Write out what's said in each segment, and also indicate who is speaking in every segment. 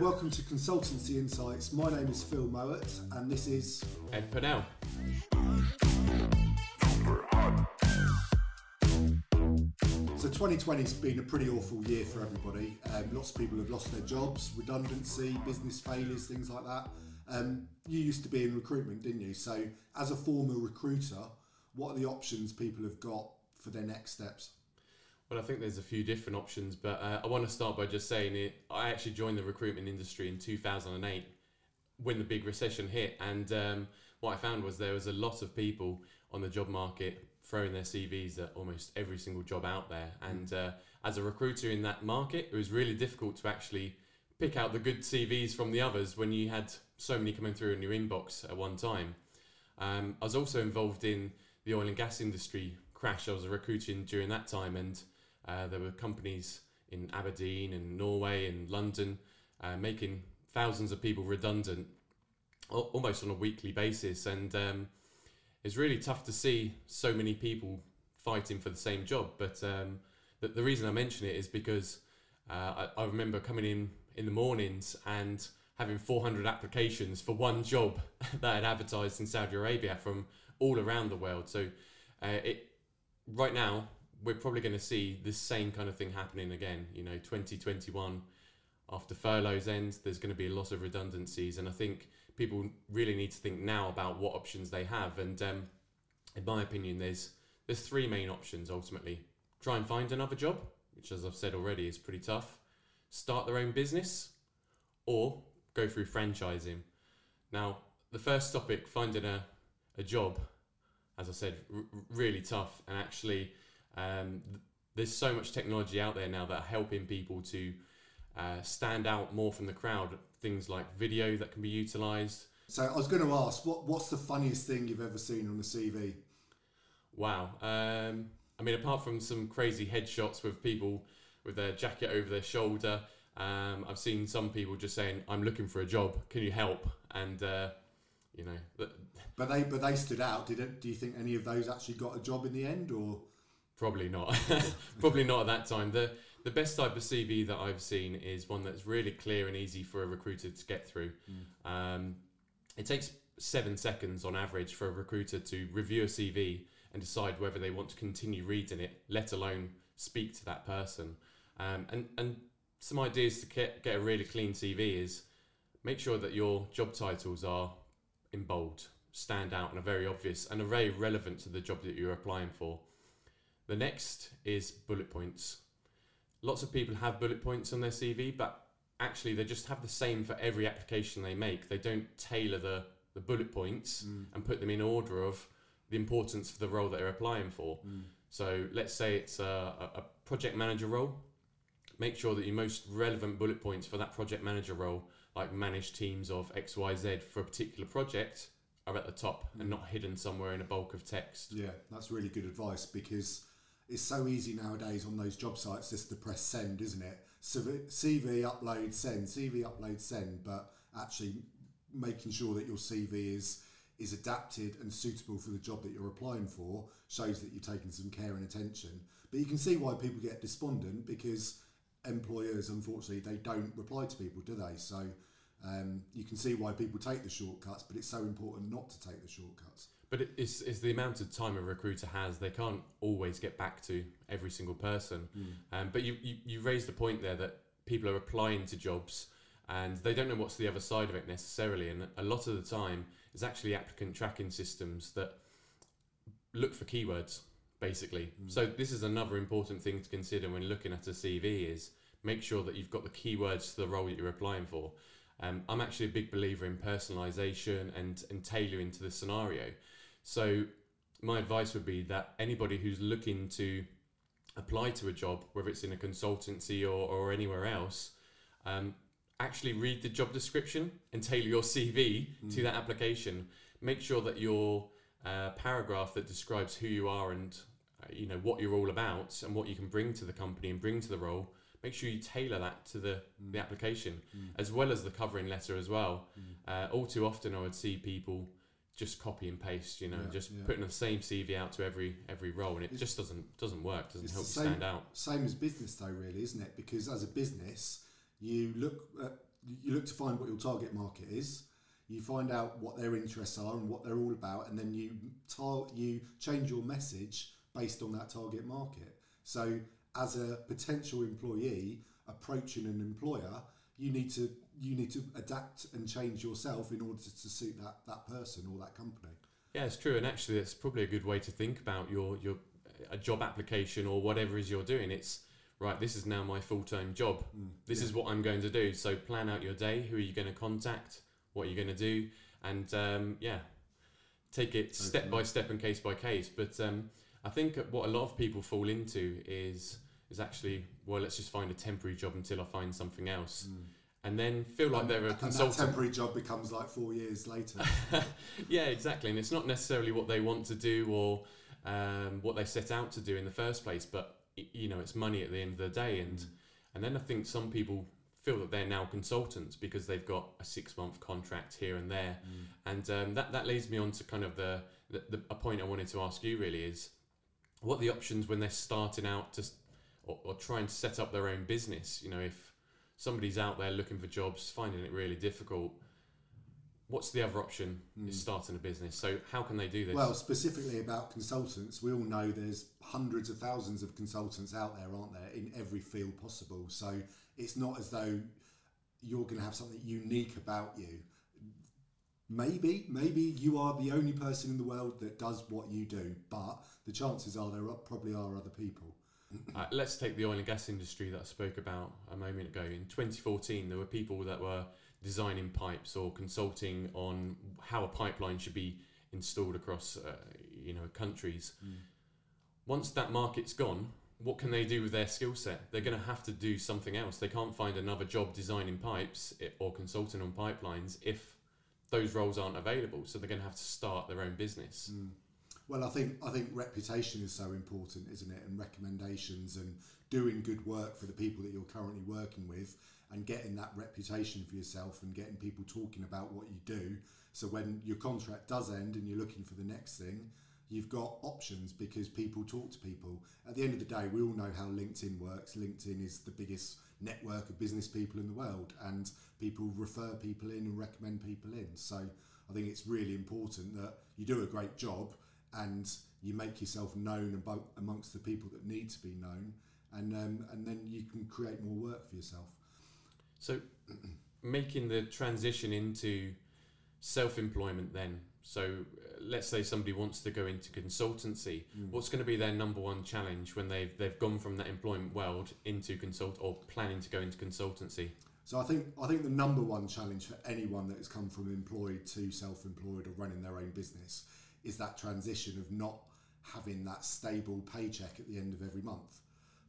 Speaker 1: welcome to Consultancy Insights. My name is Phil Mowat, and this is
Speaker 2: Ed Purnell.
Speaker 1: So 2020's been a pretty awful year for everybody. Um, lots of people have lost their jobs, redundancy, business failures, things like that. Um, you used to be in recruitment, didn't you? So, as a former recruiter, what are the options people have got for their next steps?
Speaker 2: Well, I think there's a few different options, but uh, I want to start by just saying it. I actually joined the recruitment industry in 2008 when the big recession hit, and um, what I found was there was a lot of people on the job market throwing their CVs at almost every single job out there. And uh, as a recruiter in that market, it was really difficult to actually pick out the good CVs from the others when you had so many coming through in your inbox at one time. Um, I was also involved in the oil and gas industry crash. I was recruiting during that time, and uh, there were companies in Aberdeen and Norway and London uh, making thousands of people redundant almost on a weekly basis. And um, it's really tough to see so many people fighting for the same job. But um, the, the, reason I mention it is because uh, I, I, remember coming in in the mornings and having 400 applications for one job that had advertised in Saudi Arabia from all around the world. So uh, it right now we're probably going to see this same kind of thing happening again. You know, 2021 after furloughs end, there's going to be a lot of redundancies, and I think people really need to think now about what options they have. And um, in my opinion, there's there's three main options ultimately. Try and find another job, which, as I've said already, is pretty tough. Start their own business, or go through franchising. Now, the first topic, finding a, a job, as I said, r- really tough. And actually, um, th- there's so much technology out there now that are helping people to uh, stand out more from the crowd things like video that can be utilised.
Speaker 1: So I was going to ask, what what's the funniest thing you've ever seen on a CV?
Speaker 2: Wow. Um, I mean, apart from some crazy headshots with people with their jacket over their shoulder, um, I've seen some people just saying, "I'm looking for a job. Can you help?" And uh, you know,
Speaker 1: but they but they stood out. Did it, do you think any of those actually got a job in the end, or
Speaker 2: probably not? probably not at that time. The the best type of CV that I've seen is one that's really clear and easy for a recruiter to get through. Mm. Um, it takes seven seconds on average for a recruiter to review a CV and decide whether they want to continue reading it, let alone speak to that person. Um, and and some ideas to get, get a really clean CV is make sure that your job titles are in bold, stand out, and are very obvious and are very relevant to the job that you're applying for. The next is bullet points lots of people have bullet points on their CV, but actually they just have the same for every application they make. They don't tailor the, the bullet points mm. and put them in order of the importance for the role that they're applying for. Mm. So let's say it's a, a project manager role. Make sure that your most relevant bullet points for that project manager role, like manage teams of XYZ for a particular project, are at the top mm. and not hidden somewhere in a bulk of text.
Speaker 1: Yeah, that's really good advice because it's so easy nowadays on those job sites just to press send, isn't it? CV upload send, CV upload send, but actually making sure that your CV is is adapted and suitable for the job that you're applying for shows that you're taking some care and attention. But you can see why people get despondent because employers, unfortunately, they don't reply to people, do they? So um, you can see why people take the shortcuts, but it's so important not to take the shortcuts.
Speaker 2: But it's, it's the amount of time a recruiter has. They can't always get back to every single person. Mm. Um, but you, you, you raised the point there that people are applying to jobs and they don't know what's the other side of it necessarily. And a lot of the time, it's actually applicant tracking systems that look for keywords, basically. Mm. So this is another important thing to consider when looking at a CV is make sure that you've got the keywords to the role that you're applying for. Um, I'm actually a big believer in personalization and, and tailoring to the scenario. So my advice would be that anybody who's looking to apply to a job, whether it's in a consultancy or, or anywhere else, um, actually read the job description and tailor your CV mm. to that application. Make sure that your uh, paragraph that describes who you are and uh, you know what you're all about and what you can bring to the company and bring to the role. Make sure you tailor that to the, mm. the application mm. as well as the covering letter as well. Mm. Uh, all too often, I would see people just copy and paste, you know, yeah, just yeah. putting the same CV out to every every role, and it it's, just doesn't doesn't work, doesn't help you stand out.
Speaker 1: Same as business, though, really, isn't it? Because as a business, you look at you look to find what your target market is. You find out what their interests are and what they're all about, and then you tar- you change your message based on that target market. So, as a potential employee approaching an employer, you need to you need to adapt and change yourself in order to, suit that that person or that company.
Speaker 2: Yeah, it's true, and actually, it's probably a good way to think about your your a job application or whatever it is you're doing. It's right. This is now my full time job.
Speaker 1: Mm,
Speaker 2: This
Speaker 1: yeah.
Speaker 2: is what I'm going to do. So plan out your day. Who are you going to contact? What are you going to do? And um, yeah, take it step by step and case by case. But um, I think what a lot of people fall into is is actually well, let's just find a temporary job until I find something else,
Speaker 1: Mm.
Speaker 2: And then feel like
Speaker 1: And-
Speaker 2: they're a
Speaker 1: and that temporary job becomes like four years later.
Speaker 2: yeah, exactly. And it's not necessarily what they want to do or um, what they set out to do in the first place, but you know, it's money at the end of the day. And
Speaker 1: Mm.
Speaker 2: and then I think some people feel that they're now consultants because they've got a six month contract here and there.
Speaker 1: Mm.
Speaker 2: And um, that that leads me on to kind of the, the, the a point I wanted to ask you really is what the options when they're starting out to or, or trying to set up their own business. You know, if somebody's out there looking for jobs, finding it really difficult. What's the other option?
Speaker 1: Mm.
Speaker 2: Is starting a business. So how can they do this?
Speaker 1: Well, specifically about consultants, we all know there's hundreds of thousands of consultants out there, aren't there, in every field possible. So it's not as though you're going to have something unique about you. Maybe, maybe you are the only person in the world that does what you do, but the chances are there are, probably are other people.
Speaker 2: Uh, let's take the oil and gas industry that I spoke about a moment ago. In 2014, there were people that were designing pipes or consulting on how a pipeline should be installed across, uh, you know, countries. Once that market's gone, what can they do with their skill set? They're going to have to do something else. They can't find another job designing pipes or consulting on pipelines if those roles aren't available. So they're going to have to start their own business.
Speaker 1: Mm. Well, I think I think reputation is so important, isn't it? And recommendations and doing good work for the people that you're currently working with, and getting that reputation for yourself, and getting people talking about what you do. So when your contract does end and you're looking for the next thing, you've got options because people talk to people. At the end of the day, we all know how LinkedIn works. LinkedIn is the biggest network of business people in the world, and people refer people in and recommend people in. So I think it's really important that you do a great job and you make yourself known amongst the people that need to be known, and um, and then you can create more work for yourself.
Speaker 2: So, making the transition into self employment, then. So, uh, let's say somebody wants to go into consultancy. What's going to be their number one challenge when they've they've gone from that employment world into consult or planning to go into consultancy?
Speaker 1: So I think I think the number one challenge for anyone that has come from employed to self-employed or running their own business is that transition of not having that stable paycheck at the end of every month.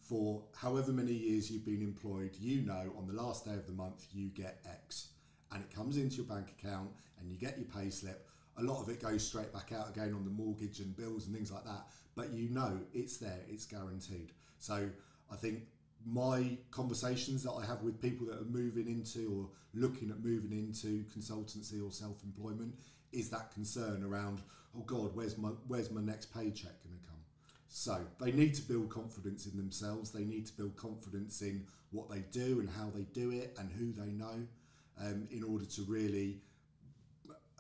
Speaker 1: For however many years you've been employed, you know on the last day of the month you get X and it comes into your bank account and you get your pay slip. A lot of it goes straight back out again on the mortgage and bills and things like that, but you know it's there, it's guaranteed. So I think my conversations that I have with people that are moving into or looking at moving into consultancy or self-employment is that concern around oh god where's my where's my next paycheck going to come? So they need to build confidence in themselves. They need to build confidence in what they do and how they do it and who they know um, in order to really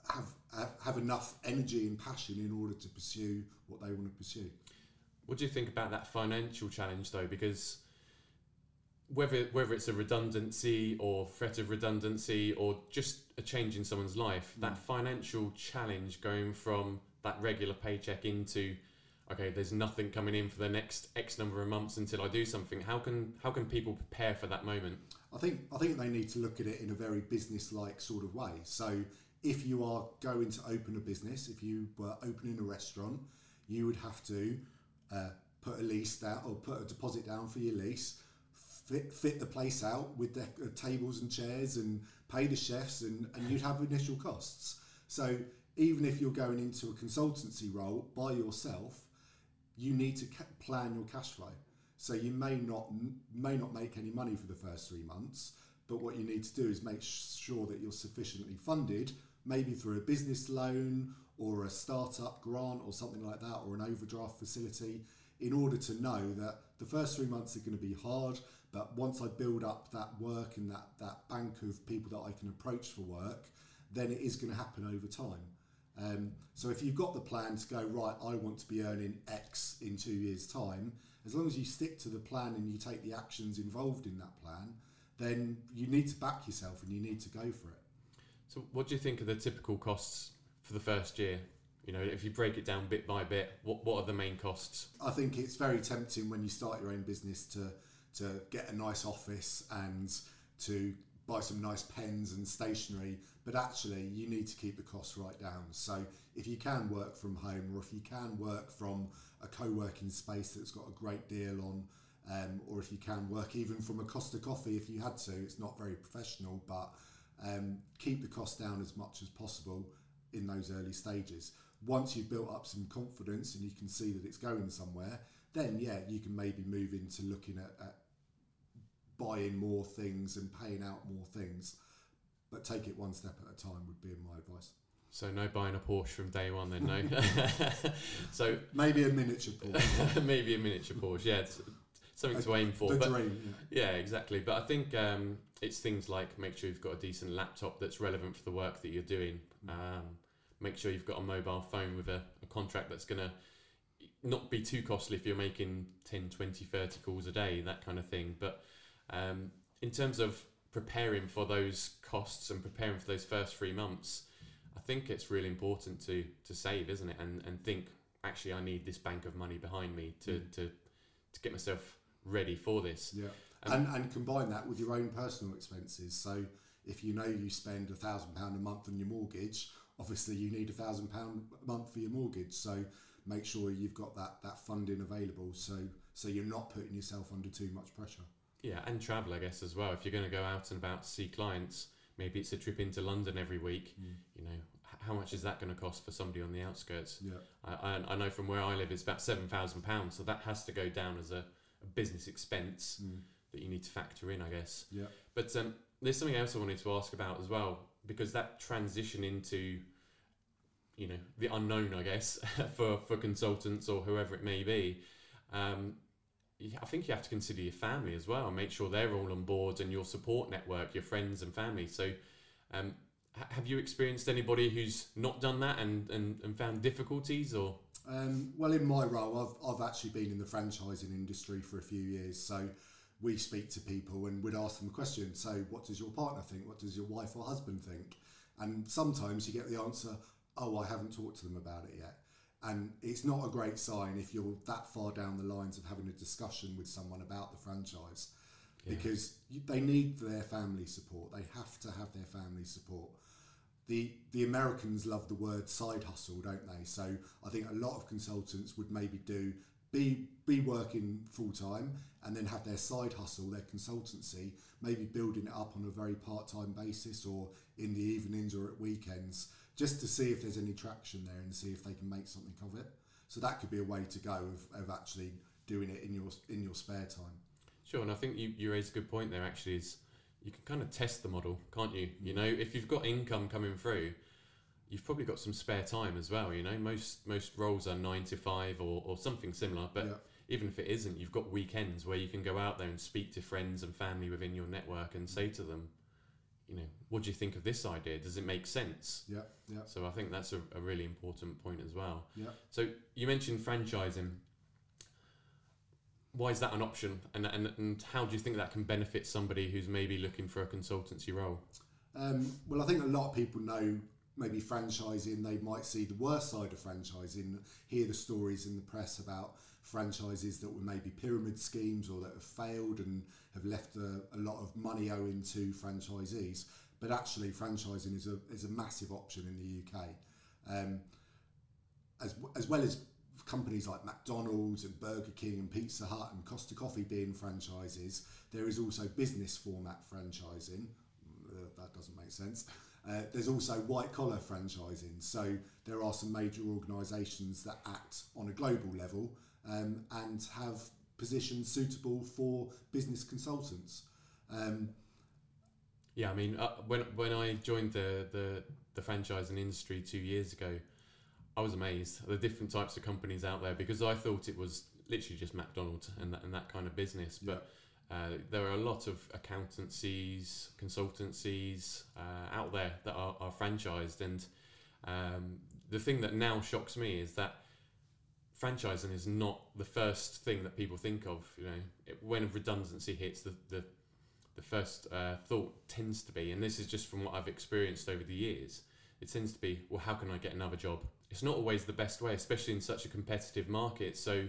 Speaker 1: have, have have enough energy and passion in order to pursue what they want to pursue.
Speaker 2: What do you think about that financial challenge though? Because whether whether it's a redundancy or threat of redundancy or just a change in someone's life, that financial challenge going from that regular paycheck into okay, there's nothing coming in for the next X number of months until I do something. How can how can people prepare for that moment?
Speaker 1: I think I think they need to look at it in a very business-like sort of way. So, if you are going to open a business, if you were opening a restaurant, you would have to uh, put a lease down or put a deposit down for your lease, fit, fit the place out with the uh, tables and chairs, and pay the chefs, and, and you'd have initial costs. So, even if you're going into a consultancy role by yourself, you need to ca- plan your cash flow. So you may not may not make any money for the first three months, but what you need to do is make sure that you're sufficiently funded, maybe through a business loan or a startup grant or something like that, or an overdraft facility, in order to know that the first three months are going to be hard, But once I build up that work and that, that bank of people that I can approach for work, then it is going to happen over time. Um, so if you've got the plan to go right, I want to be earning X in two years' time. As long as you stick to the plan and you take the actions involved in that plan, then you need to back yourself and you need to go for it.
Speaker 2: So, what do you think are the typical costs for the first year? You know, if you break it down bit by bit, what what are the main costs?
Speaker 1: I think it's very tempting when you start your own business to to get a nice office and to buy some nice pens and stationery, but actually you need to keep the costs right down. So if you can work from home or if you can work from a co-working space that's got a great deal on, um, or if you can work even from a Costa Coffee if you had to, it's not very professional, but um, keep the cost down as much as possible in those early stages. Once you've built up some confidence and you can see that it's going somewhere, then yeah, you can maybe move into looking at, at buying more things and paying out more things. But take it one step at a time would be my advice.
Speaker 2: So no buying a Porsche from day one, then no. so
Speaker 1: maybe a miniature Porsche.
Speaker 2: maybe a miniature Porsche. Yeah, it's something to aim for.
Speaker 1: The
Speaker 2: but,
Speaker 1: dream.
Speaker 2: Yeah. yeah, exactly. But I think um, it's things like make sure you've got a decent laptop that's relevant for the work that you're doing.
Speaker 1: Mm.
Speaker 2: Um, make sure you've got a mobile phone with a, a contract that's going to not be too costly if you're making 10, 20, 30 calls a day, that kind of thing. But um, in terms of preparing for those costs and preparing for those first three months, I think it's really important to to save, isn't it? And and think actually I need this bank of money behind me to
Speaker 1: Mm.
Speaker 2: to, to get myself ready for this.
Speaker 1: Yeah.
Speaker 2: Um,
Speaker 1: and, and combine that with your own personal expenses. So if you know you spend a thousand pound a month on your mortgage, obviously you need a thousand pound a month for your mortgage. So make sure you've got that, that funding available so so you're not putting yourself under too much pressure.
Speaker 2: Yeah, and travel, I guess, as well. If you're going to go out and about to see clients, maybe it's a trip into London every week. You know, how much is that going to cost for somebody on the outskirts?
Speaker 1: Yeah.
Speaker 2: I, I, I know from where I live, it's about seven thousand pounds, so that has to go down as a, a business expense
Speaker 1: Mm.
Speaker 2: that you need to factor in, I guess.
Speaker 1: Yeah.
Speaker 2: But um, there's something else I wanted to ask about as well, because that transition into, you know, the unknown, I guess, for for consultants or whoever it may be. Um, I think you have to consider your family as well and make sure they're all on board and your support network, your friends and family. So, um, ha- have you experienced anybody who's not done that and, and, and found difficulties or?
Speaker 1: Um, well, in my role, I've, I've actually been in the franchising industry for a few years. So we speak to people and we'd ask them a question. So, what does your partner think? What does your wife or husband think? And sometimes you get the answer, oh, I haven't talked to them about it yet. And it's not a great sign if you're that far down the lines of having a discussion with someone about the franchise
Speaker 2: Yeah.
Speaker 1: because they need their family support. They have to have their family support. The the Americans love the word side hustle, don't they? So I think a lot of consultants would maybe do be be working full time and then have their side hustle, their consultancy, maybe building it up on a very part time basis or in the evenings or at weekends, just to see if there's any traction there and see if they can make something of it. So that could be a way to go of, of actually doing it in your in your spare time.
Speaker 2: Sure, and I think you, you raised a good point there. Actually, is you can kind of test the model, can't you? You mm. know, if you've got income coming through, you've probably got some spare time as well. You know, most most roles are nine to five or, or something similar. But
Speaker 1: Yeah.
Speaker 2: even if it isn't, you've got weekends where you can go out there and speak to friends and family within your network and say to them, you know, what do you think of this idea? Does it make sense?
Speaker 1: Yeah, yeah,
Speaker 2: So I think that's a, a really important point as well.
Speaker 1: yeah.
Speaker 2: So you mentioned franchising. Why is that an option, and, and and how do you think that can benefit somebody who's maybe looking for a consultancy role?
Speaker 1: Um, well, I think a lot of people know maybe franchising. They might see the worst side of franchising, hear the stories in the press about franchises that were maybe pyramid schemes or that have failed and have left a, a lot of money owing to franchisees. But actually, franchising is a is a massive option in the UK, um, as as well as companies like McDonald's and Burger King and Pizza Hut and Costa Coffee being franchises. There is also business format franchising. Uh, that doesn't make sense. Uh, there's also white collar franchising. So there are some major organisations that act on a global level um, and have positions suitable for business consultants. Um,
Speaker 2: Yeah, I mean, uh, when when I joined the, the the franchising industry two years ago, I was amazed at the different types of companies out there because I thought it was literally just McDonald's and that, and that kind of business. But Uh, there are a lot of accountancies, consultancies uh, out there that are, are franchised, and um, the thing that now shocks me is that franchising is not the first thing that people think of. You know, it, when redundancy hits, the the, the first uh, thought tends to be, and this is just from what I've experienced over the years, it tends to be, well, how can I get another job? It's not always the best way, especially in such a competitive market. So,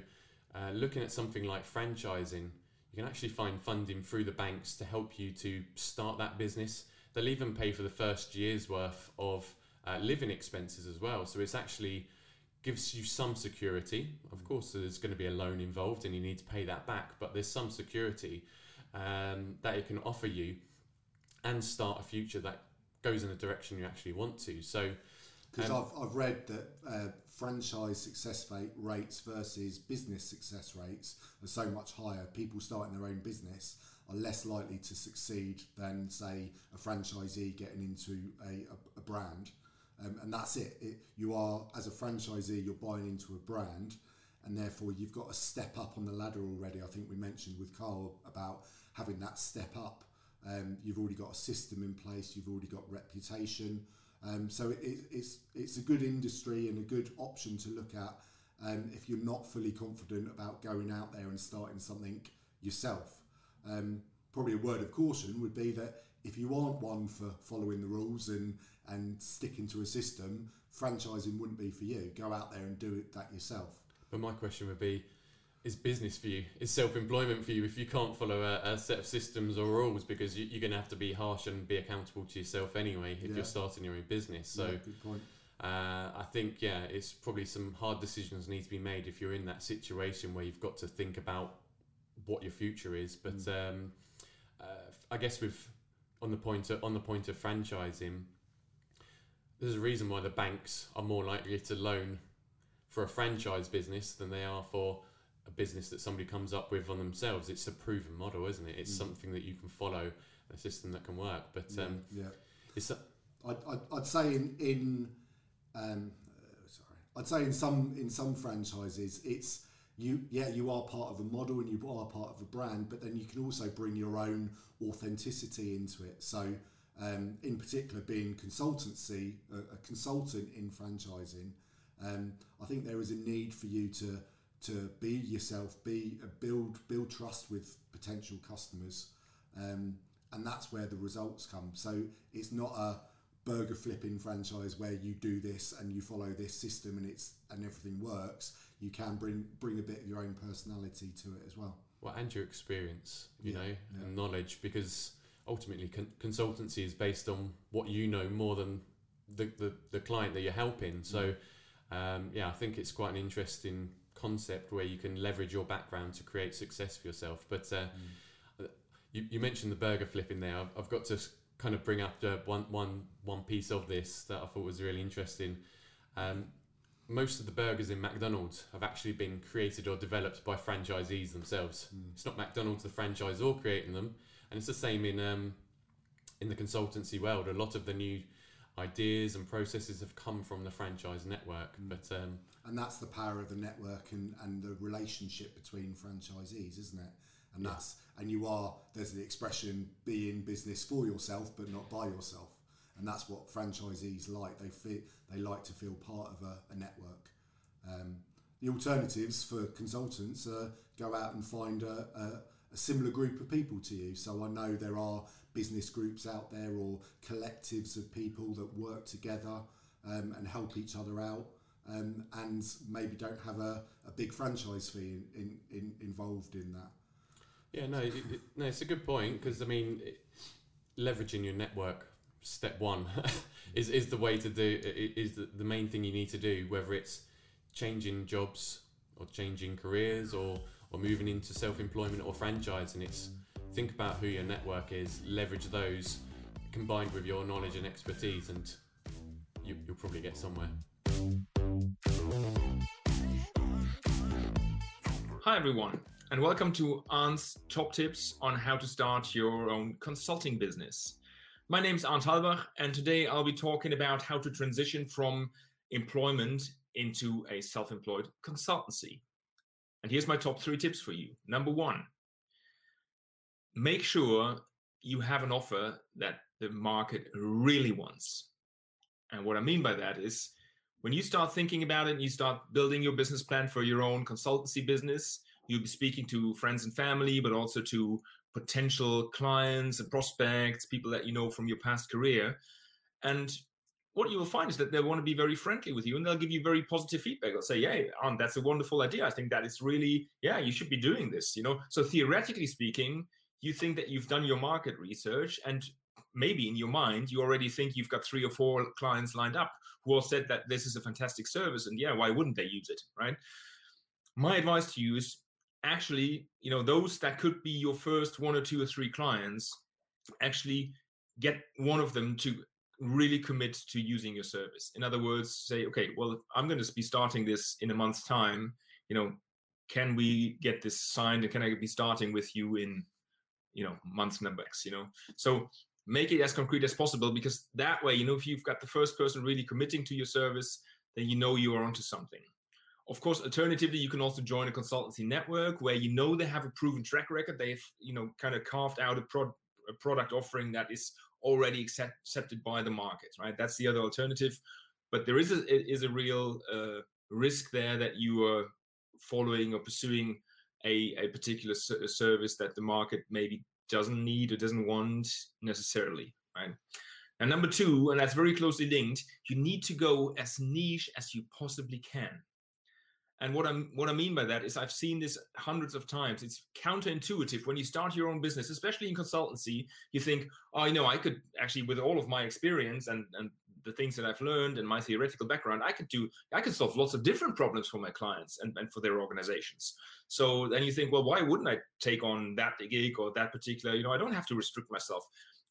Speaker 2: uh, looking at something like franchising, you can actually find funding through the banks to help you to start that business. They'll even pay for the first year's worth of uh, living expenses as well. So it's actually gives you some security. Of course, there's going to be a loan involved and you need to pay that back, but there's some security um, that it can offer you and start a future that goes in the direction you actually want to. So,
Speaker 1: because um, I've, I've read that uh, franchise success rate rates versus business success rates are so much higher. People starting their own business are less likely to succeed than, say, a franchisee getting into a, a, a brand. Um, and that's it. it. You are, as a franchisee, you're buying into a brand, and therefore you've got a step up on the ladder already. I think we mentioned with Carl about having that step up. Um, you've already got a system in place. You've already got reputation. Um, so it, it's it's a good industry and a good option to look at um, if you're not fully confident about going out there and starting something yourself. Um, probably a word of caution would be that if you aren't one for following the rules and and sticking to a system, franchising wouldn't be for you. Go out there and do it that yourself.
Speaker 2: But my question would be is business for you? Is self employment for you if you can't follow a, a, set of systems or rules? Because you, are going to have to be harsh and be accountable to yourself anyway if yeah. you're starting your own business. So, yeah,
Speaker 1: good point.
Speaker 2: Uh, I think, yeah, it's probably some hard decisions need to be made if you're in that situation where you've got to think about what your future is. But mm. um, uh, I guess with on the point of, on the point of franchising, there's a reason why the banks are more likely to loan for a franchise business than they are for a business that somebody comes up with on themselves. It's a proven model, isn't it? It's mm. something that you can follow, a system that can work. But um,
Speaker 1: yeah,
Speaker 2: it's.
Speaker 1: A, I'd, I'd, I'd say in in um, uh, sorry, I'd say in some in some franchises it's you yeah you are part of a model and you are part of a brand, but then you can also bring your own authenticity into it. So um, in particular being consultancy, a, a consultant in franchising, um, I think there is a need for you to to be yourself, be uh, build build trust with potential customers, um, and that's where the results come. So it's not a burger flipping franchise where you do this and you follow this system and it's and everything works. You can bring bring a bit of your own personality to it as well.
Speaker 2: Well, and your experience, you yeah, know, yeah. and knowledge, because ultimately con- consultancy is based on what you know more than the, the, the client that you're helping. So, mm. um, yeah, I think it's quite an interesting concept where you can leverage your background to create success for yourself. But uh, mm. you, you mentioned the burger flip in there. I've, I've got to kind of bring up uh, one, one, one piece of this that I thought was really interesting. Um, most of the burgers in McDonald's have actually been created or developed by franchisees themselves. Mm. It's not McDonald's, the franchisor, creating them and it's the same in um, in the consultancy world. A lot of the new ideas and processes have come from the franchise network, mm. but um,
Speaker 1: and that's the power of the network and, and the relationship between franchisees, isn't it? And yeah. that's and you are there's the expression be in business for yourself but not by yourself, and that's what franchisees like. They feel they like to feel part of a, a network. Um, the alternatives for consultants are go out and find a, a a similar group of people to you. So I know there are business groups out there or collectives of people that work together um, and help each other out. Um, and maybe don't have a, a big franchise fee in, in, in involved in that.
Speaker 2: Yeah, no, it, it, no, it's a good point because I mean, it, leveraging your network, step one, is is the way to do. Is the, the main thing you need to do, whether it's changing jobs or changing careers or or moving into self-employment or franchising. It's think about who your network is, leverage those combined with your knowledge and expertise, and you, you'll probably get somewhere.
Speaker 3: Hi everyone, and welcome to Arndt's top tips on how to start your own consulting business. My name is Arndt Halbach, and today I'll be talking about how to transition from employment into a self employed consultancy. And here's my top three tips for you. Number one, make sure you have an offer that the market really wants. And what I mean by that is when you start thinking about it and you start building your business plan for your own consultancy business, you'll be speaking to friends and family, but also to potential clients and prospects, people that you know from your past career. And what you will find is that they want to be very friendly with you and they'll give you very positive feedback. They'll say, Yeah, that's a wonderful idea. I think that is really, yeah, you should be doing this, you know. So theoretically speaking, you think that you've done your market research and maybe in your mind you already think you've got three or four clients lined up who all said that this is a fantastic service and yeah why wouldn't they use it right my advice to you is actually you know those that could be your first one or two or three clients actually get one of them to really commit to using your service. In other words say okay well i'm going to be starting this in a month's time you know can we get this signed and can i be starting with you in you know month number x you know? So make it as concrete as possible because that way you know if you've got the first person really committing to your service then you know you are onto something of course alternatively you can also join a consultancy network where you know they have a proven track record they've you know kind of carved out a, pro- a product offering that is already accept- accepted by the market right that's the other alternative but there is a is a real uh, risk there that you are following or pursuing a, a particular service that the market maybe doesn't need or doesn't want necessarily, right? And number two, and that's very closely linked, you need to go as niche as you possibly can. And what I'm what I mean by that is I've seen this hundreds of times. It's counterintuitive when you start your own business, especially in consultancy. You think, oh, you know, I could actually, with all of my experience and and the things that I've learned and my theoretical background, I could do, I could solve lots of different problems for my clients and, and for their organizations. So then you think, well, why wouldn't I take on that gig or that particular, you know, I don't have to restrict myself.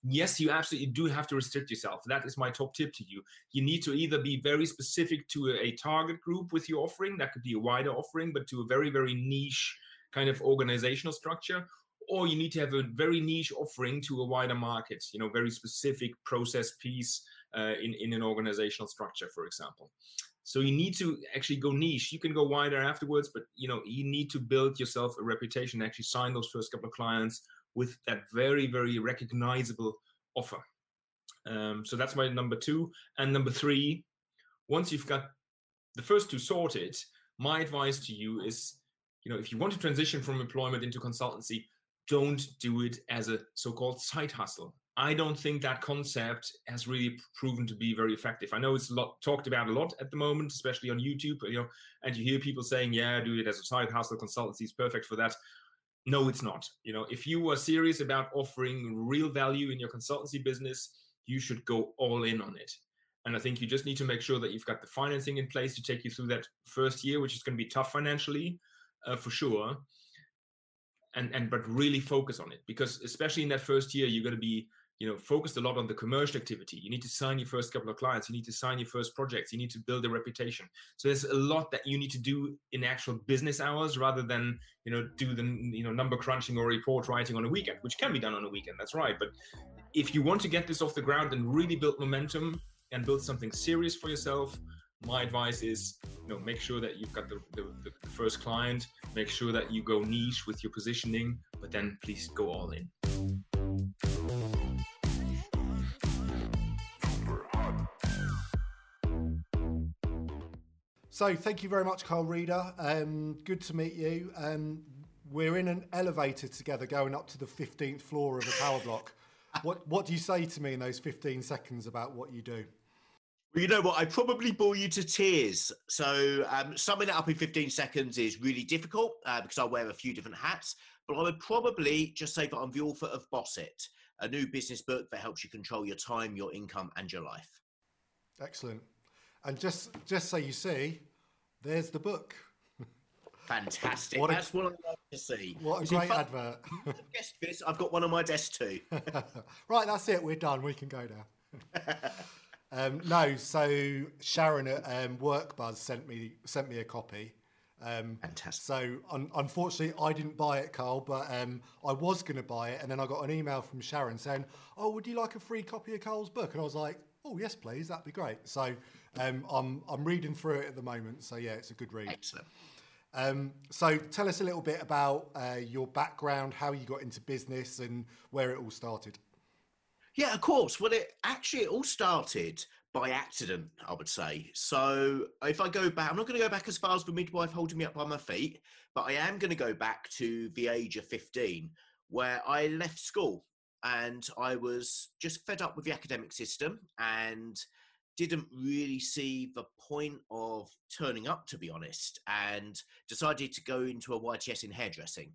Speaker 3: Yes, you absolutely do have to restrict yourself. That is my top tip to you. You need to either be very specific to a, target group with your offering, that could be a wider offering, but to a very, very niche kind of organizational structure, or you need to have a very niche offering to a wider market, you know, very specific process piece uh, in, in an organizational structure, for example. So you need to actually go niche. You can go wider afterwards, but you know you need to build yourself a reputation. Actually, sign those first couple of clients with that very very recognizable offer. Um, so that's my number two. And number three, once you've got the first two sorted, my advice to you is, you know, if you want to transition from employment into consultancy, don't do it as a so-called side hustle. I don't think that concept has really proven to be very effective. I know it's lot talked about a lot at the moment, especially on YouTube. You know, and you hear people saying, "Yeah, do it as a side hustle. Consultancy is perfect for that." No, it's not. You know, if you are serious about offering real value in your consultancy business, you should go all in on it. And I think you just need to make sure that you've got the financing in place to take you through that first year, which is going to be tough financially, uh, for sure. And and but really focus on it because especially in that first year, you're going to be you know focused a lot on the commercial activity. You need to sign your first couple of clients. You need to sign your first projects. You need to build a reputation. So there's a lot that you need to do in actual business hours rather than you know do the you know number crunching or report writing on a weekend which can be done on a weekend. That's right. But if you want to get this off the ground and really build momentum and build something serious for yourself my advice is you know make sure that you've got the, the, the first client. Make sure that you go niche with your positioning but then please go all in
Speaker 1: So thank you very much, Carl Reader. Um, good to meet you. Um, we're in an elevator together going up to the 15th floor of a tower block. what, what do you say to me in those 15 seconds about what you do?
Speaker 4: Well, you know what? I probably bore you to tears. So um, summing it up in 15 seconds is really difficult uh, because I wear a few different hats. But I would probably just say that I'm the author of Boss It, a new business book that helps you control your time, your income, and your life.
Speaker 1: Excellent. And just just so you see, there's the book.
Speaker 4: Fantastic. What That's a, what I like to see.
Speaker 1: What a great advert.
Speaker 4: guest this. I've got one on my desk too.
Speaker 1: right, that's it. We're done. We can go now. um, no, so Sharon at um, WorkBuzz sent me sent me a copy.
Speaker 4: Um, Fantastic.
Speaker 1: So un- unfortunately, I didn't buy it, Carl, but um, I was going to buy it, and then I got an email from Sharon saying, "Oh, would you like a free copy of Carl's book?" And I was like, "Oh, yes, please. That'd be great." So um, I'm I'm reading through it at the moment, so yeah, it's a good read.
Speaker 4: Excellent.
Speaker 1: Um, so tell us a little bit about uh, your background, how you got into business, and where it all started.
Speaker 4: Yeah, of course. Well, it actually it all started by accident, I would say. So if I go back, I'm not going to go back as far as the midwife holding me up by my feet, but I am going to go back to the age of 15, where I left school and I was just fed up with the academic system and didn't really see the point of turning up, to be honest, and decided to go into a YTS in hairdressing.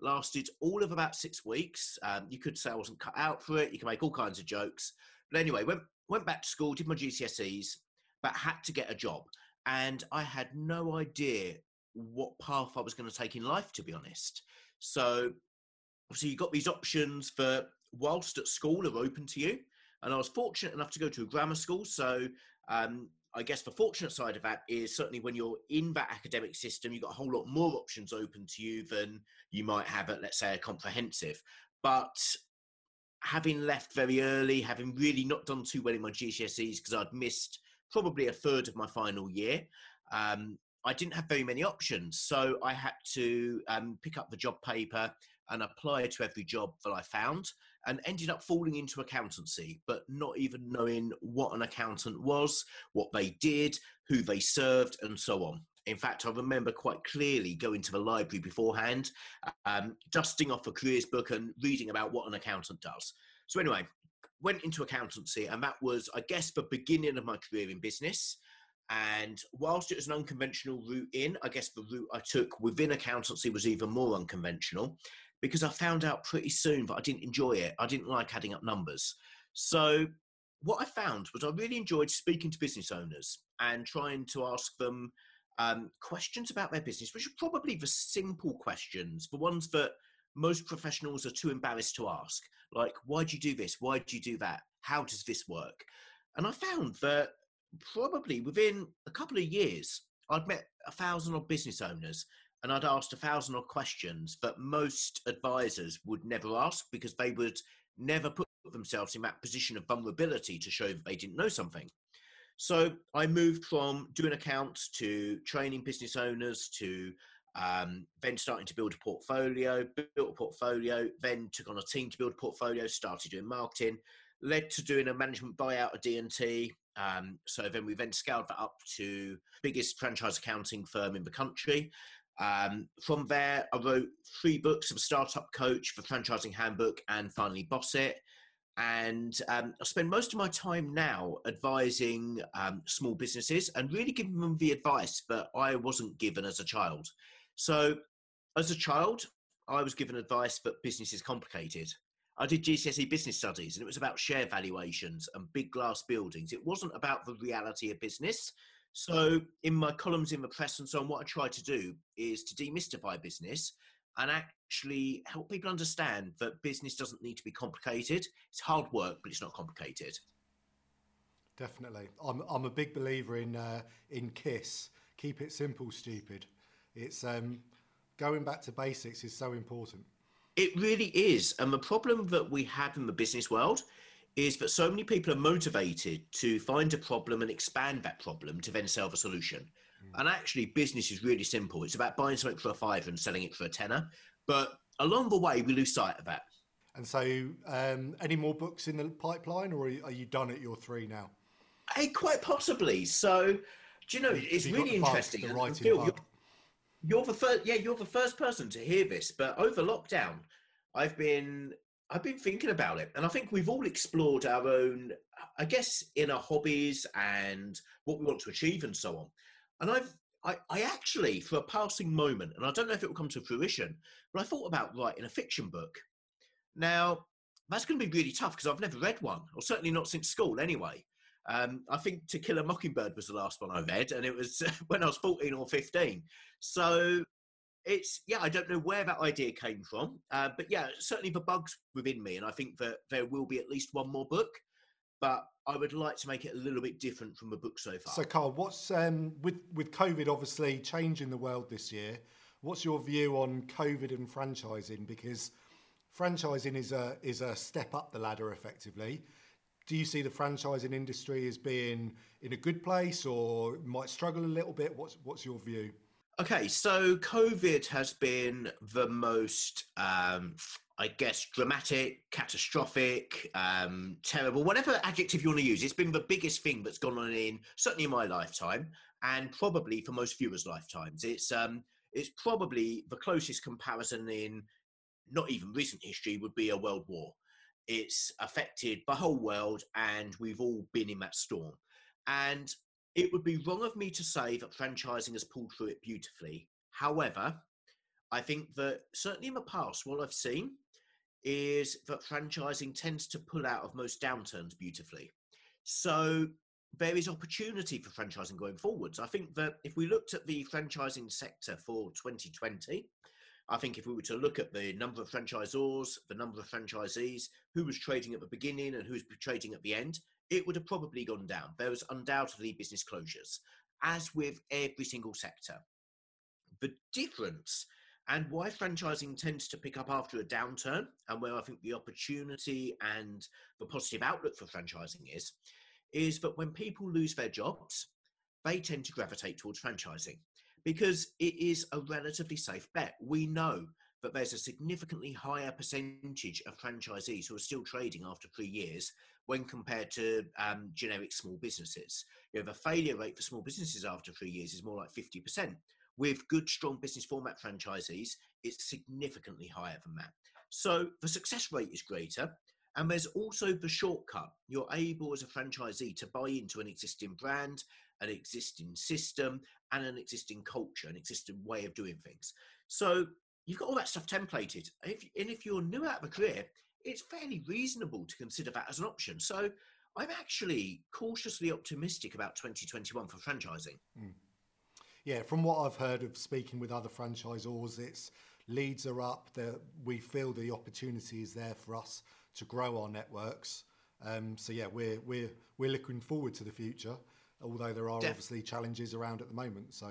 Speaker 4: Lasted all of about six weeks. Um, you could say I wasn't cut out for it. You can make all kinds of jokes. But anyway, went, went back to school, did my GCSEs, but had to get a job. And I had no idea what path I was going to take in life, to be honest. So, obviously, you got these options for whilst at school are open to you. And I was fortunate enough to go to a grammar school. So um, I guess the fortunate side of that is certainly when you're in that academic system, you've got a whole lot more options open to you than you might have at, let's say, a comprehensive. But having left very early, having really not done too well in my GCSEs because I'd missed probably a third of my final year, um, I didn't have very many options. So I had to um, pick up the job paper and apply to every job that I found and ended up falling into accountancy, but not even knowing what an accountant was, what they did, who they served, and so on. In fact, I remember quite clearly going to the library beforehand, um, dusting off a careers book and reading about what an accountant does. So, anyway, went into accountancy, and that was, I guess, the beginning of my career in business. And whilst it was an unconventional route in, I guess the route I took within accountancy was even more unconventional because I found out pretty soon that I didn't enjoy it. I didn't like adding up numbers. So, what I found was I really enjoyed speaking to business owners and trying to ask them um, questions about their business, which are probably the simple questions, the ones that most professionals are too embarrassed to ask. Like, why do you do this? Why do you do that? How does this work? And I found that probably within a couple of years, I'd met a thousand odd business owners and I'd asked a thousand odd questions that most advisors would never ask because they would never put themselves in that position of vulnerability to show that they didn't know something. So I moved from doing accounts to training business owners to um, then starting to build a portfolio, built a portfolio, then took on a team to build a portfolio, started doing marketing, led to doing a management buyout of D&T. Um, so then we then scaled that up to biggest franchise accounting firm in the country. Um, from there, I wrote three books of Startup Coach, the Franchising Handbook, and finally Boss It. And um, I spend most of my time now advising um, small businesses and really giving them the advice that I wasn't given as a child. So, as a child, I was given advice that business is complicated. I did GCSE business studies and it was about share valuations and big glass buildings. It wasn't about the reality of business. So, in my columns in the press and so on, what I try to do is to demystify business and actually help people understand that business doesn't need to be complicated. It's hard work, but it's not complicated.
Speaker 1: Definitely, I'm I'm a big believer in uh, in KISS. Keep it simple, stupid. It's um, going back to basics is so important.
Speaker 4: It really is, and the problem that we have in the business world is that so many people are motivated to find a problem and expand that problem to then sell the solution. Mm. And actually, business is really simple. It's about buying something for a fiver and selling it for a tenner. But along the way, we lose sight of that.
Speaker 1: And so, um, any more books in the pipeline, or are you done at your three now?
Speaker 4: Hey, quite possibly. So, do you know, it's really interesting. Bug, Phil, you're, you're the first. Yeah, you're the first person to hear this. But over lockdown, I've been I've been thinking about it, and I think we've all explored our own, I guess, inner hobbies and what we want to achieve and so on. And I've, I, I actually, for a passing moment, and I don't know if it will come to fruition, but I thought about writing a fiction book. Now, that's going to be really tough because I've never read one, or certainly not since school anyway. Um, I think To Kill a Mockingbird was the last one I read, and it was when I was 14 or 15. So it's yeah i don't know where that idea came from uh, but yeah certainly the bugs within me and i think that there will be at least one more book but i would like to make it a little bit different from the book so far.
Speaker 1: So carl what's um, with with covid obviously changing the world this year what's your view on covid and franchising? Because franchising is a is a step up the ladder effectively. Do you see the franchising industry as being in a good place or might struggle a little bit? What's what's your view
Speaker 4: Okay, so COVID has been the most, um, I guess, dramatic, catastrophic, um, terrible, whatever adjective you want to use. It's been the biggest thing that's gone on in certainly in my lifetime, and probably for most viewers' lifetimes. It's um, it's probably the closest comparison in not even recent history would be a world war. It's affected the whole world, and we've all been in that storm. And it would be wrong of me to say that franchising has pulled through it beautifully. However, I think that certainly in the past, what I've seen is that franchising tends to pull out of most downturns beautifully. So there is opportunity for franchising going forwards. I think that if we looked at the franchising sector for 2020, I think if we were to look at the number of franchisors, the number of franchisees, who was trading at the beginning and who was trading at the end, it would have probably gone down. There was undoubtedly business closures, as with every single sector. The difference and why franchising tends to pick up after a downturn, and where I think the opportunity and the positive outlook for franchising is, is that when people lose their jobs, they tend to gravitate towards franchising because it is a relatively safe bet. We know that there's a significantly higher percentage of franchisees who are still trading after three years when compared to um, generic small businesses. You know, the failure rate for small businesses after three years is more like 50%. With good, strong business format franchisees, it's significantly higher than that. So the success rate is greater. And there's also the shortcut. You're able as a franchisee to buy into an existing brand, an existing system, and an existing culture, an existing way of doing things. So you've got all that stuff templated. If, and if you're new out of a career, it's fairly reasonable to consider that as an option. So I'm actually cautiously optimistic about 2021 for franchising. Mm.
Speaker 1: Yeah, from what I've heard of speaking with other franchisors, it's leads are up. The, we feel the opportunity is there for us to grow our networks. Um, so yeah, we're we're we're looking forward to the future, although there are Def- obviously challenges around at the moment. So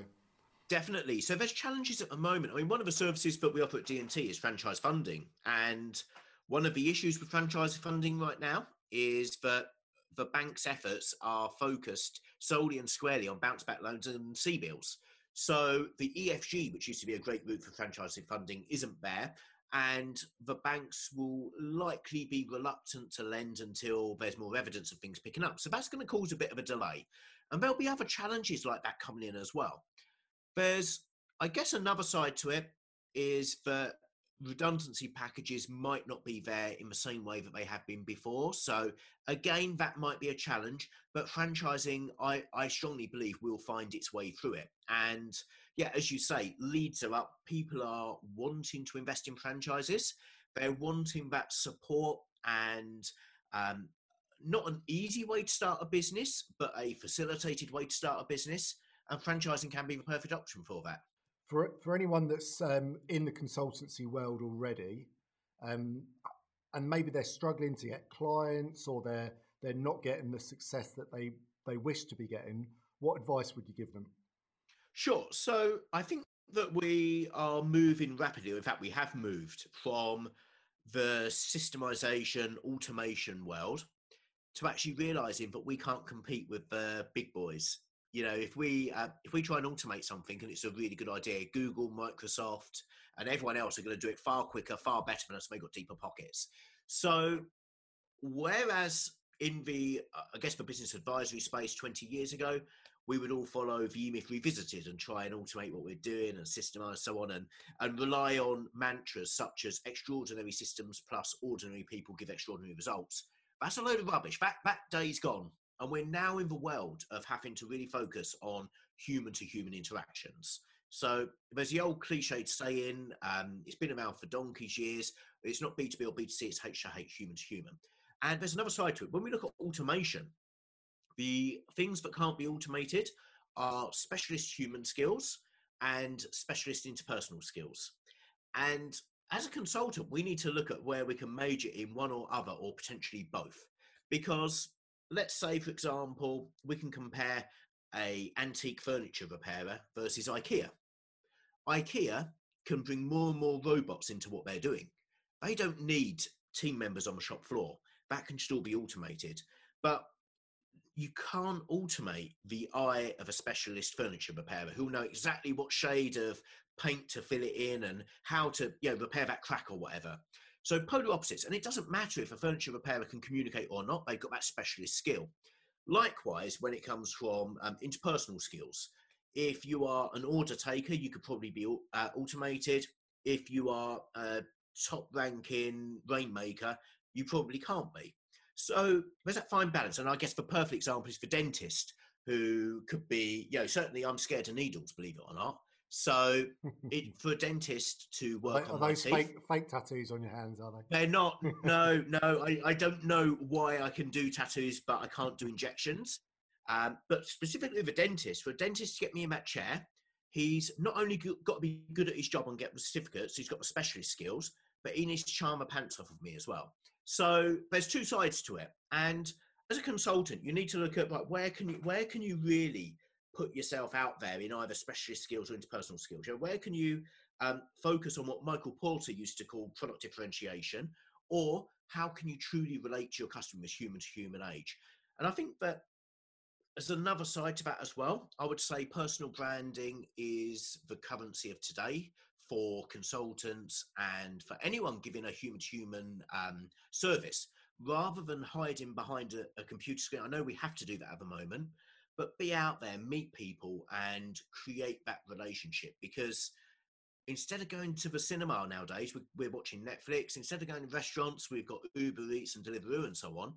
Speaker 4: definitely, so there's challenges at the moment. I mean, one of the services that we offer at D&T is franchise funding, and one of the issues with franchise funding right now is that the bank's efforts are focused solely and squarely on bounce back loans and CBILS. So the EFG, which used to be a great route for franchising funding, isn't there. And the banks will likely be reluctant to lend until there's more evidence of things picking up. So that's going to cause a bit of a delay. And there'll be other challenges like that coming in as well. There's, I guess, another side to it is that redundancy packages might not be there in the same way that they have been before. So again, that might be a challenge, but franchising, I, I strongly believe will find its way through it. And yeah, as you say, leads are up. People are wanting to invest in franchises. They're wanting that support and um, not an easy way to start a business, but a facilitated way to start a business. And franchising can be the perfect option for that
Speaker 1: for for anyone that's um, in the consultancy world already, um, and maybe they're struggling to get clients or they're they're not getting the success that they they wish to be getting, what advice would you give them?
Speaker 4: Sure. So I think that we are moving rapidly. In fact, we have moved from the systemization automation world to actually realizing that we can't compete with the big boys you know if we uh, if we try and automate something and it's a really good idea google microsoft and everyone else are going to do it far quicker far better than us they've got deeper pockets. So whereas in the uh, i guess the business advisory space 20 years ago we would all follow the myth revisited and try and automate what we're doing and systemize so on and and rely on mantras such as extraordinary systems plus ordinary people give extraordinary results. That's a load of rubbish. That that day's gone and we're now in the world of having to really focus on human to human interactions. So there's the old cliched saying, um, it's been around for donkey's years. It's not B2B or B2C, it's H to H, human to human. And there's another side to it. When we look at automation, the things that can't be automated are specialist human skills and specialist interpersonal skills. And as a consultant, we need to look at where we can major in one or other or potentially both. Because let's say, for example, we can compare a antique furniture repairer versus IKEA. IKEA can bring more and more robots into what they're doing. They don't need team members on the shop floor. That can still be automated. But you can't automate the eye of a specialist furniture repairer who'll know exactly what shade of paint to fill it in and how to you know repair that crack or whatever. So polar opposites, and it doesn't matter if a furniture repairer can communicate or not; they've got that specialist skill. Likewise, when it comes from um, interpersonal skills, if you are an order taker, you could probably be uh, automated. If you are a top ranking rainmaker, you probably can't be. So there's that fine balance. And I guess the perfect example is the dentist who could be, you know, certainly I'm scared of needles, believe it or not. So it, for a dentist to work
Speaker 1: are
Speaker 4: on
Speaker 1: those
Speaker 4: teeth,
Speaker 1: fake, fake tattoos on your hands? Are they?
Speaker 4: they're not. No, no. I, I don't know why I can do tattoos, but I can't do injections. Um, but specifically with a dentist, for a dentist to get me in that chair, he's not only got to be good at his job and get the certificates, he's got the specialist skills, but he needs to charm the pants off of me as well. So there's two sides to it. And as a consultant, you need to look at like where can you where can you really put yourself out there in either specialist skills or interpersonal skills? You know, where can you um, focus on what Michael Porter used to call product differentiation, or how can you truly relate to your customers human to human age? And I think that there's another side to that as well. I would say personal branding is the currency of today for consultants and for anyone giving a human to human um, service rather than hiding behind a, a computer screen. I know we have to do that at the moment, but be out there, meet people, and create that relationship because instead of going to the cinema nowadays, we're, watching Netflix. Instead of going to restaurants, we've got Uber Eats and Deliveroo and so on.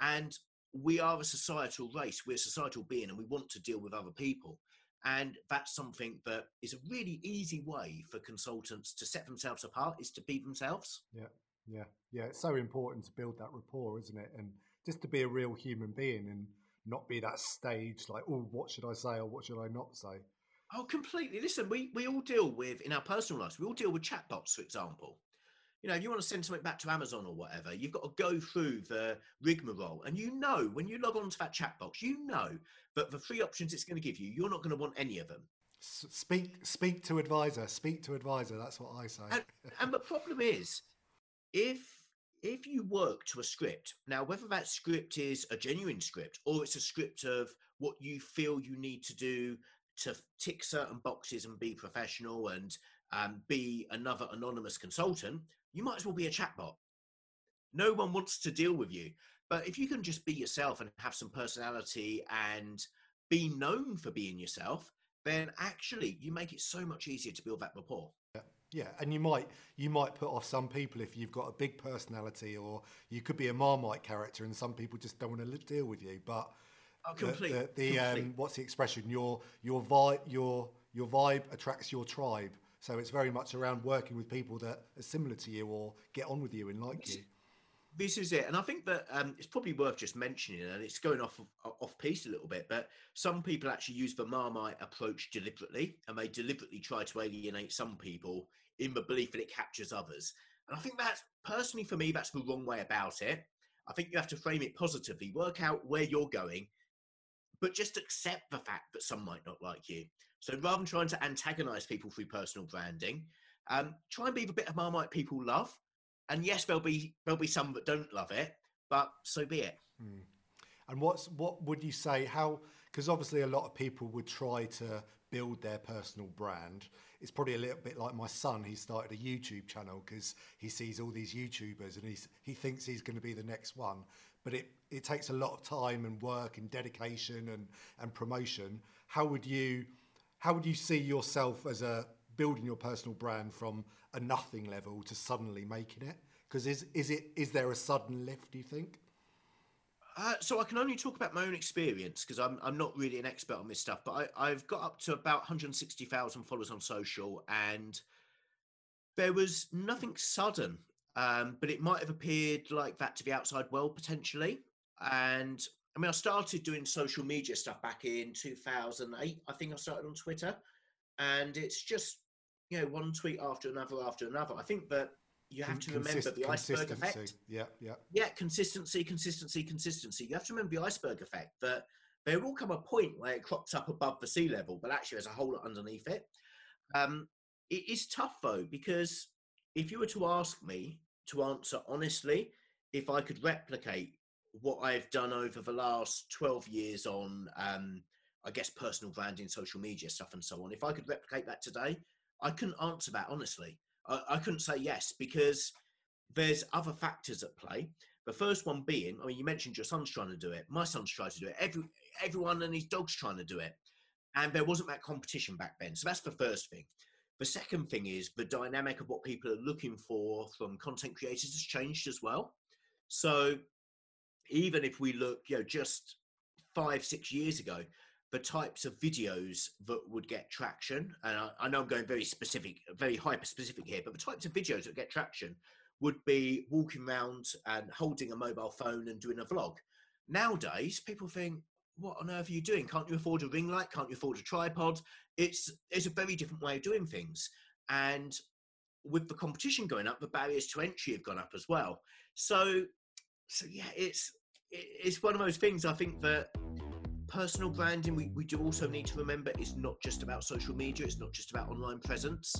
Speaker 4: And we are a societal race, we're a societal being, and we want to deal with other people. And that's something that is a really easy way for consultants to set themselves apart is to be themselves.
Speaker 1: Yeah, yeah, yeah. It's so important to build that rapport, isn't it? And just to be a real human being and not be that stage like, oh, what should I say or what should I not say?
Speaker 4: Oh, completely. Listen, we, we all deal with, in our personal lives, we all deal with chatbots, for example. You know, if you want to send something back to Amazon or whatever, you've got to go through the rigmarole. And you know, when you log on to that chat box, you know that the three options it's going to give you, you're not going to want any of them.
Speaker 1: Speak, speak to advisor. Speak to advisor. That's what I say.
Speaker 4: And, and the problem is, if if you work to a script now, whether that script is a genuine script or it's a script of what you feel you need to do to tick certain boxes and be professional and um, be another anonymous consultant, you might as well be a chatbot. No one wants to deal with you. But if you can just be yourself and have some personality and be known for being yourself, then actually you make it so much easier to build that rapport.
Speaker 1: Yeah, and you might you might put off some people if you've got a big personality, or you could be a Marmite character, and some people just don't want to deal with you. But
Speaker 4: Oh,
Speaker 1: the-
Speaker 4: complete.
Speaker 1: the, the
Speaker 4: complete.
Speaker 1: um, what's the expression? Your your vibe your your vibe attracts your tribe. So it's very much around working with people that are similar to you or get on with you and like you.
Speaker 4: This is it. And i think that um, it's probably worth just mentioning and it's going off off piece a little bit but some people actually use the marmite approach deliberately and they deliberately try to alienate some people in the belief that it captures others. And i think that's personally for me that's the wrong way about it. I think you have to frame it positively work out where you're going but just accept the fact that some might not like you. So rather than trying to antagonize people through personal branding um, try and be the bit of marmite people love and yes, there'll be there'll be some that don't love it, but so be it.
Speaker 1: Hmm. And what's what would you say? How because obviously a lot of people would try to build their personal brand. It's probably a little bit like my son. He started a YouTube channel because he sees all these YouTubers and he's he thinks he's going to be the next one. But it it takes a lot of time and work and dedication and and promotion. How would you how would you see yourself as a building your personal brand from a nothing level to suddenly making it? Because is is it is there a sudden lift? Do you think?
Speaker 4: Uh, so I can only talk about my own experience because I'm I'm not really an expert on this stuff, but I, I've got up to about 160,000 followers on social, and there was nothing sudden, um, but it might have appeared like that to the outside world potentially. And I mean, I started doing social media stuff back in 2008. I think I started on Twitter, and it's just you know one tweet after another after another. I think that you have to remember the iceberg effect
Speaker 1: Yeah, yeah.
Speaker 4: yeah, consistency, consistency, consistency. You have to remember the iceberg effect that there will come a point where it crops up above the sea level, but actually there's a hole underneath it. Um, it is tough though, because if you were to ask me to answer honestly, if I could replicate what I've done over the last 12 years on, um, I guess, personal branding, social media stuff, and so on, if I could replicate that today, I couldn't answer that honestly. I, I couldn't say yes because there's other factors at play. The first one being, I mean, you mentioned your son's trying to do it. My son's trying to do it. Every, everyone and his dog's trying to do it. And there wasn't that competition back then. So that's the first thing. The second thing is the dynamic of what people are looking for from content creators has changed as well. So even if we look, you know, just five, six years ago, the types of videos that would get traction, and I, I know I'm going very specific, very hyper specific here, but the types of videos that get traction would be walking around and holding a mobile phone and doing a vlog. Nowadays, people think, what on earth are you doing? Can't you afford a ring light? Can't you afford a tripod? It's it's a very different way of doing things. And with the competition going up, the barriers to entry have gone up as well. So so yeah, it's it's one of those things I think that personal branding we, we do also need to remember is not just about social media, it's not just about online presence.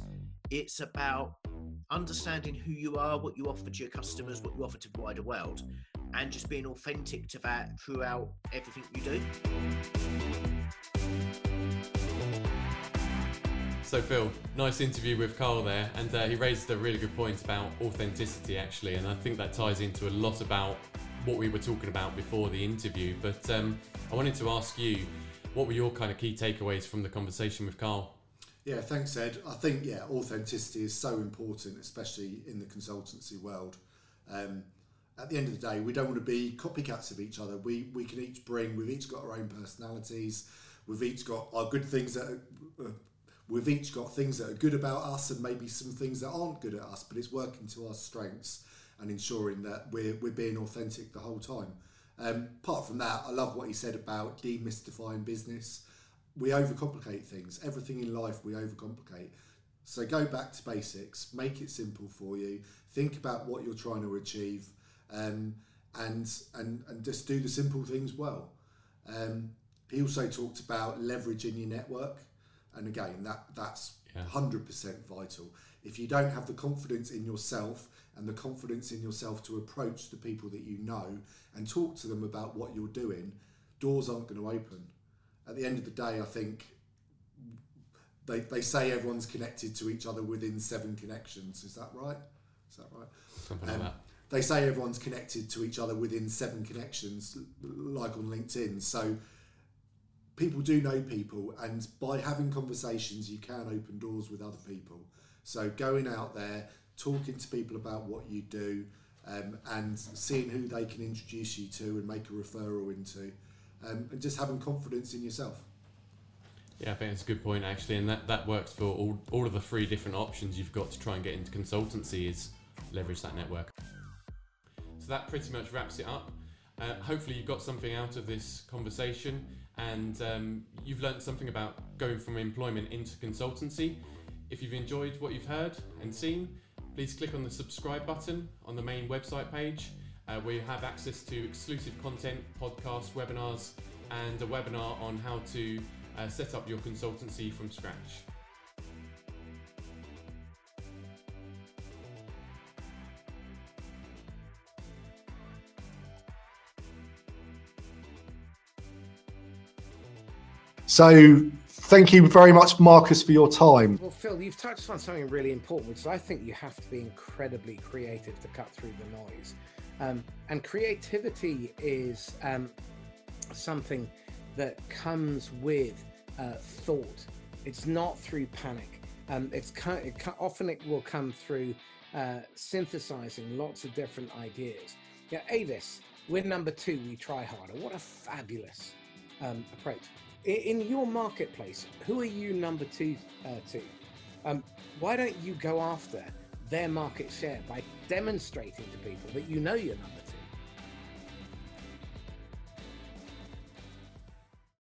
Speaker 4: It's about understanding who you are, what you offer to your customers, what you offer to the wider world, and just being authentic to that throughout everything you do.
Speaker 2: So Phil, nice interview with Carl there, and uh, he raised a really good point about authenticity actually, and I think that ties into a lot about what we were talking about before the interview. But um, I wanted to ask you, what were your kind of key takeaways from the conversation with Carl?
Speaker 1: Yeah, thanks, Ed. I think yeah, authenticity is so important, especially in the consultancy world. Um, at the end of the day, we don't want to be copycats of each other. We we can each bring. We've each got our own personalities. We've each got our good things that. Are, uh, we've each got things that are good about us and maybe some things that aren't good at us. But it's working to our strengths and ensuring that we're we're being authentic the whole time. Um, apart from that, I love what he said about demystifying business we overcomplicate things. Everything in life we overcomplicate. So go back to basics, make it simple for you. Think about what you're trying to achieve, um, and and and just do the simple things well. Um, he also talked about leveraging your network, and again, that that's hundred yeah. percent vital. If you don't have the confidence in yourself and the confidence in yourself to approach the people that you know and talk to them about what you're doing, doors aren't going to open at the end of the day, I think they, they say everyone's connected to each other within seven connections. Is that right? Is that right?
Speaker 2: Something um, like that.
Speaker 1: They say everyone's connected to each other within seven connections, like on LinkedIn. So people do know people, and by having conversations, you can open doors with other people. So going out there, talking to people about what you do, um, and seeing who they can introduce you to and make a referral into um, and just having confidence in yourself.
Speaker 2: Yeah, I think that's a good point actually, and that, that works for all, all of the three different options you've got to try and get into consultancy is leverage that network. So that pretty much wraps it up. Uh, hopefully you've got something out of this conversation and um, you've learned something about going from employment into consultancy. If you've enjoyed what you've heard and seen, please click on the subscribe button on the main website page uh, where you have access to exclusive content, podcasts, webinars, and a webinar on how to uh, set up your consultancy from scratch.
Speaker 1: So, thank you very much, Marcus, for your time.
Speaker 5: Well, Phil, you've touched on something really important, which I think you have to be incredibly creative to cut through the noise. Um, and creativity is um, something that comes with uh, thought. It's not through panic. Um, it's it, often it will come through uh, synthesizing lots of different ideas. Yeah, Avis, we're number two. We try harder. What a fabulous um, approach. In, your marketplace, who are you number two uh, to? Um, why don't you go after their market share by demonstrating to people that you know you're number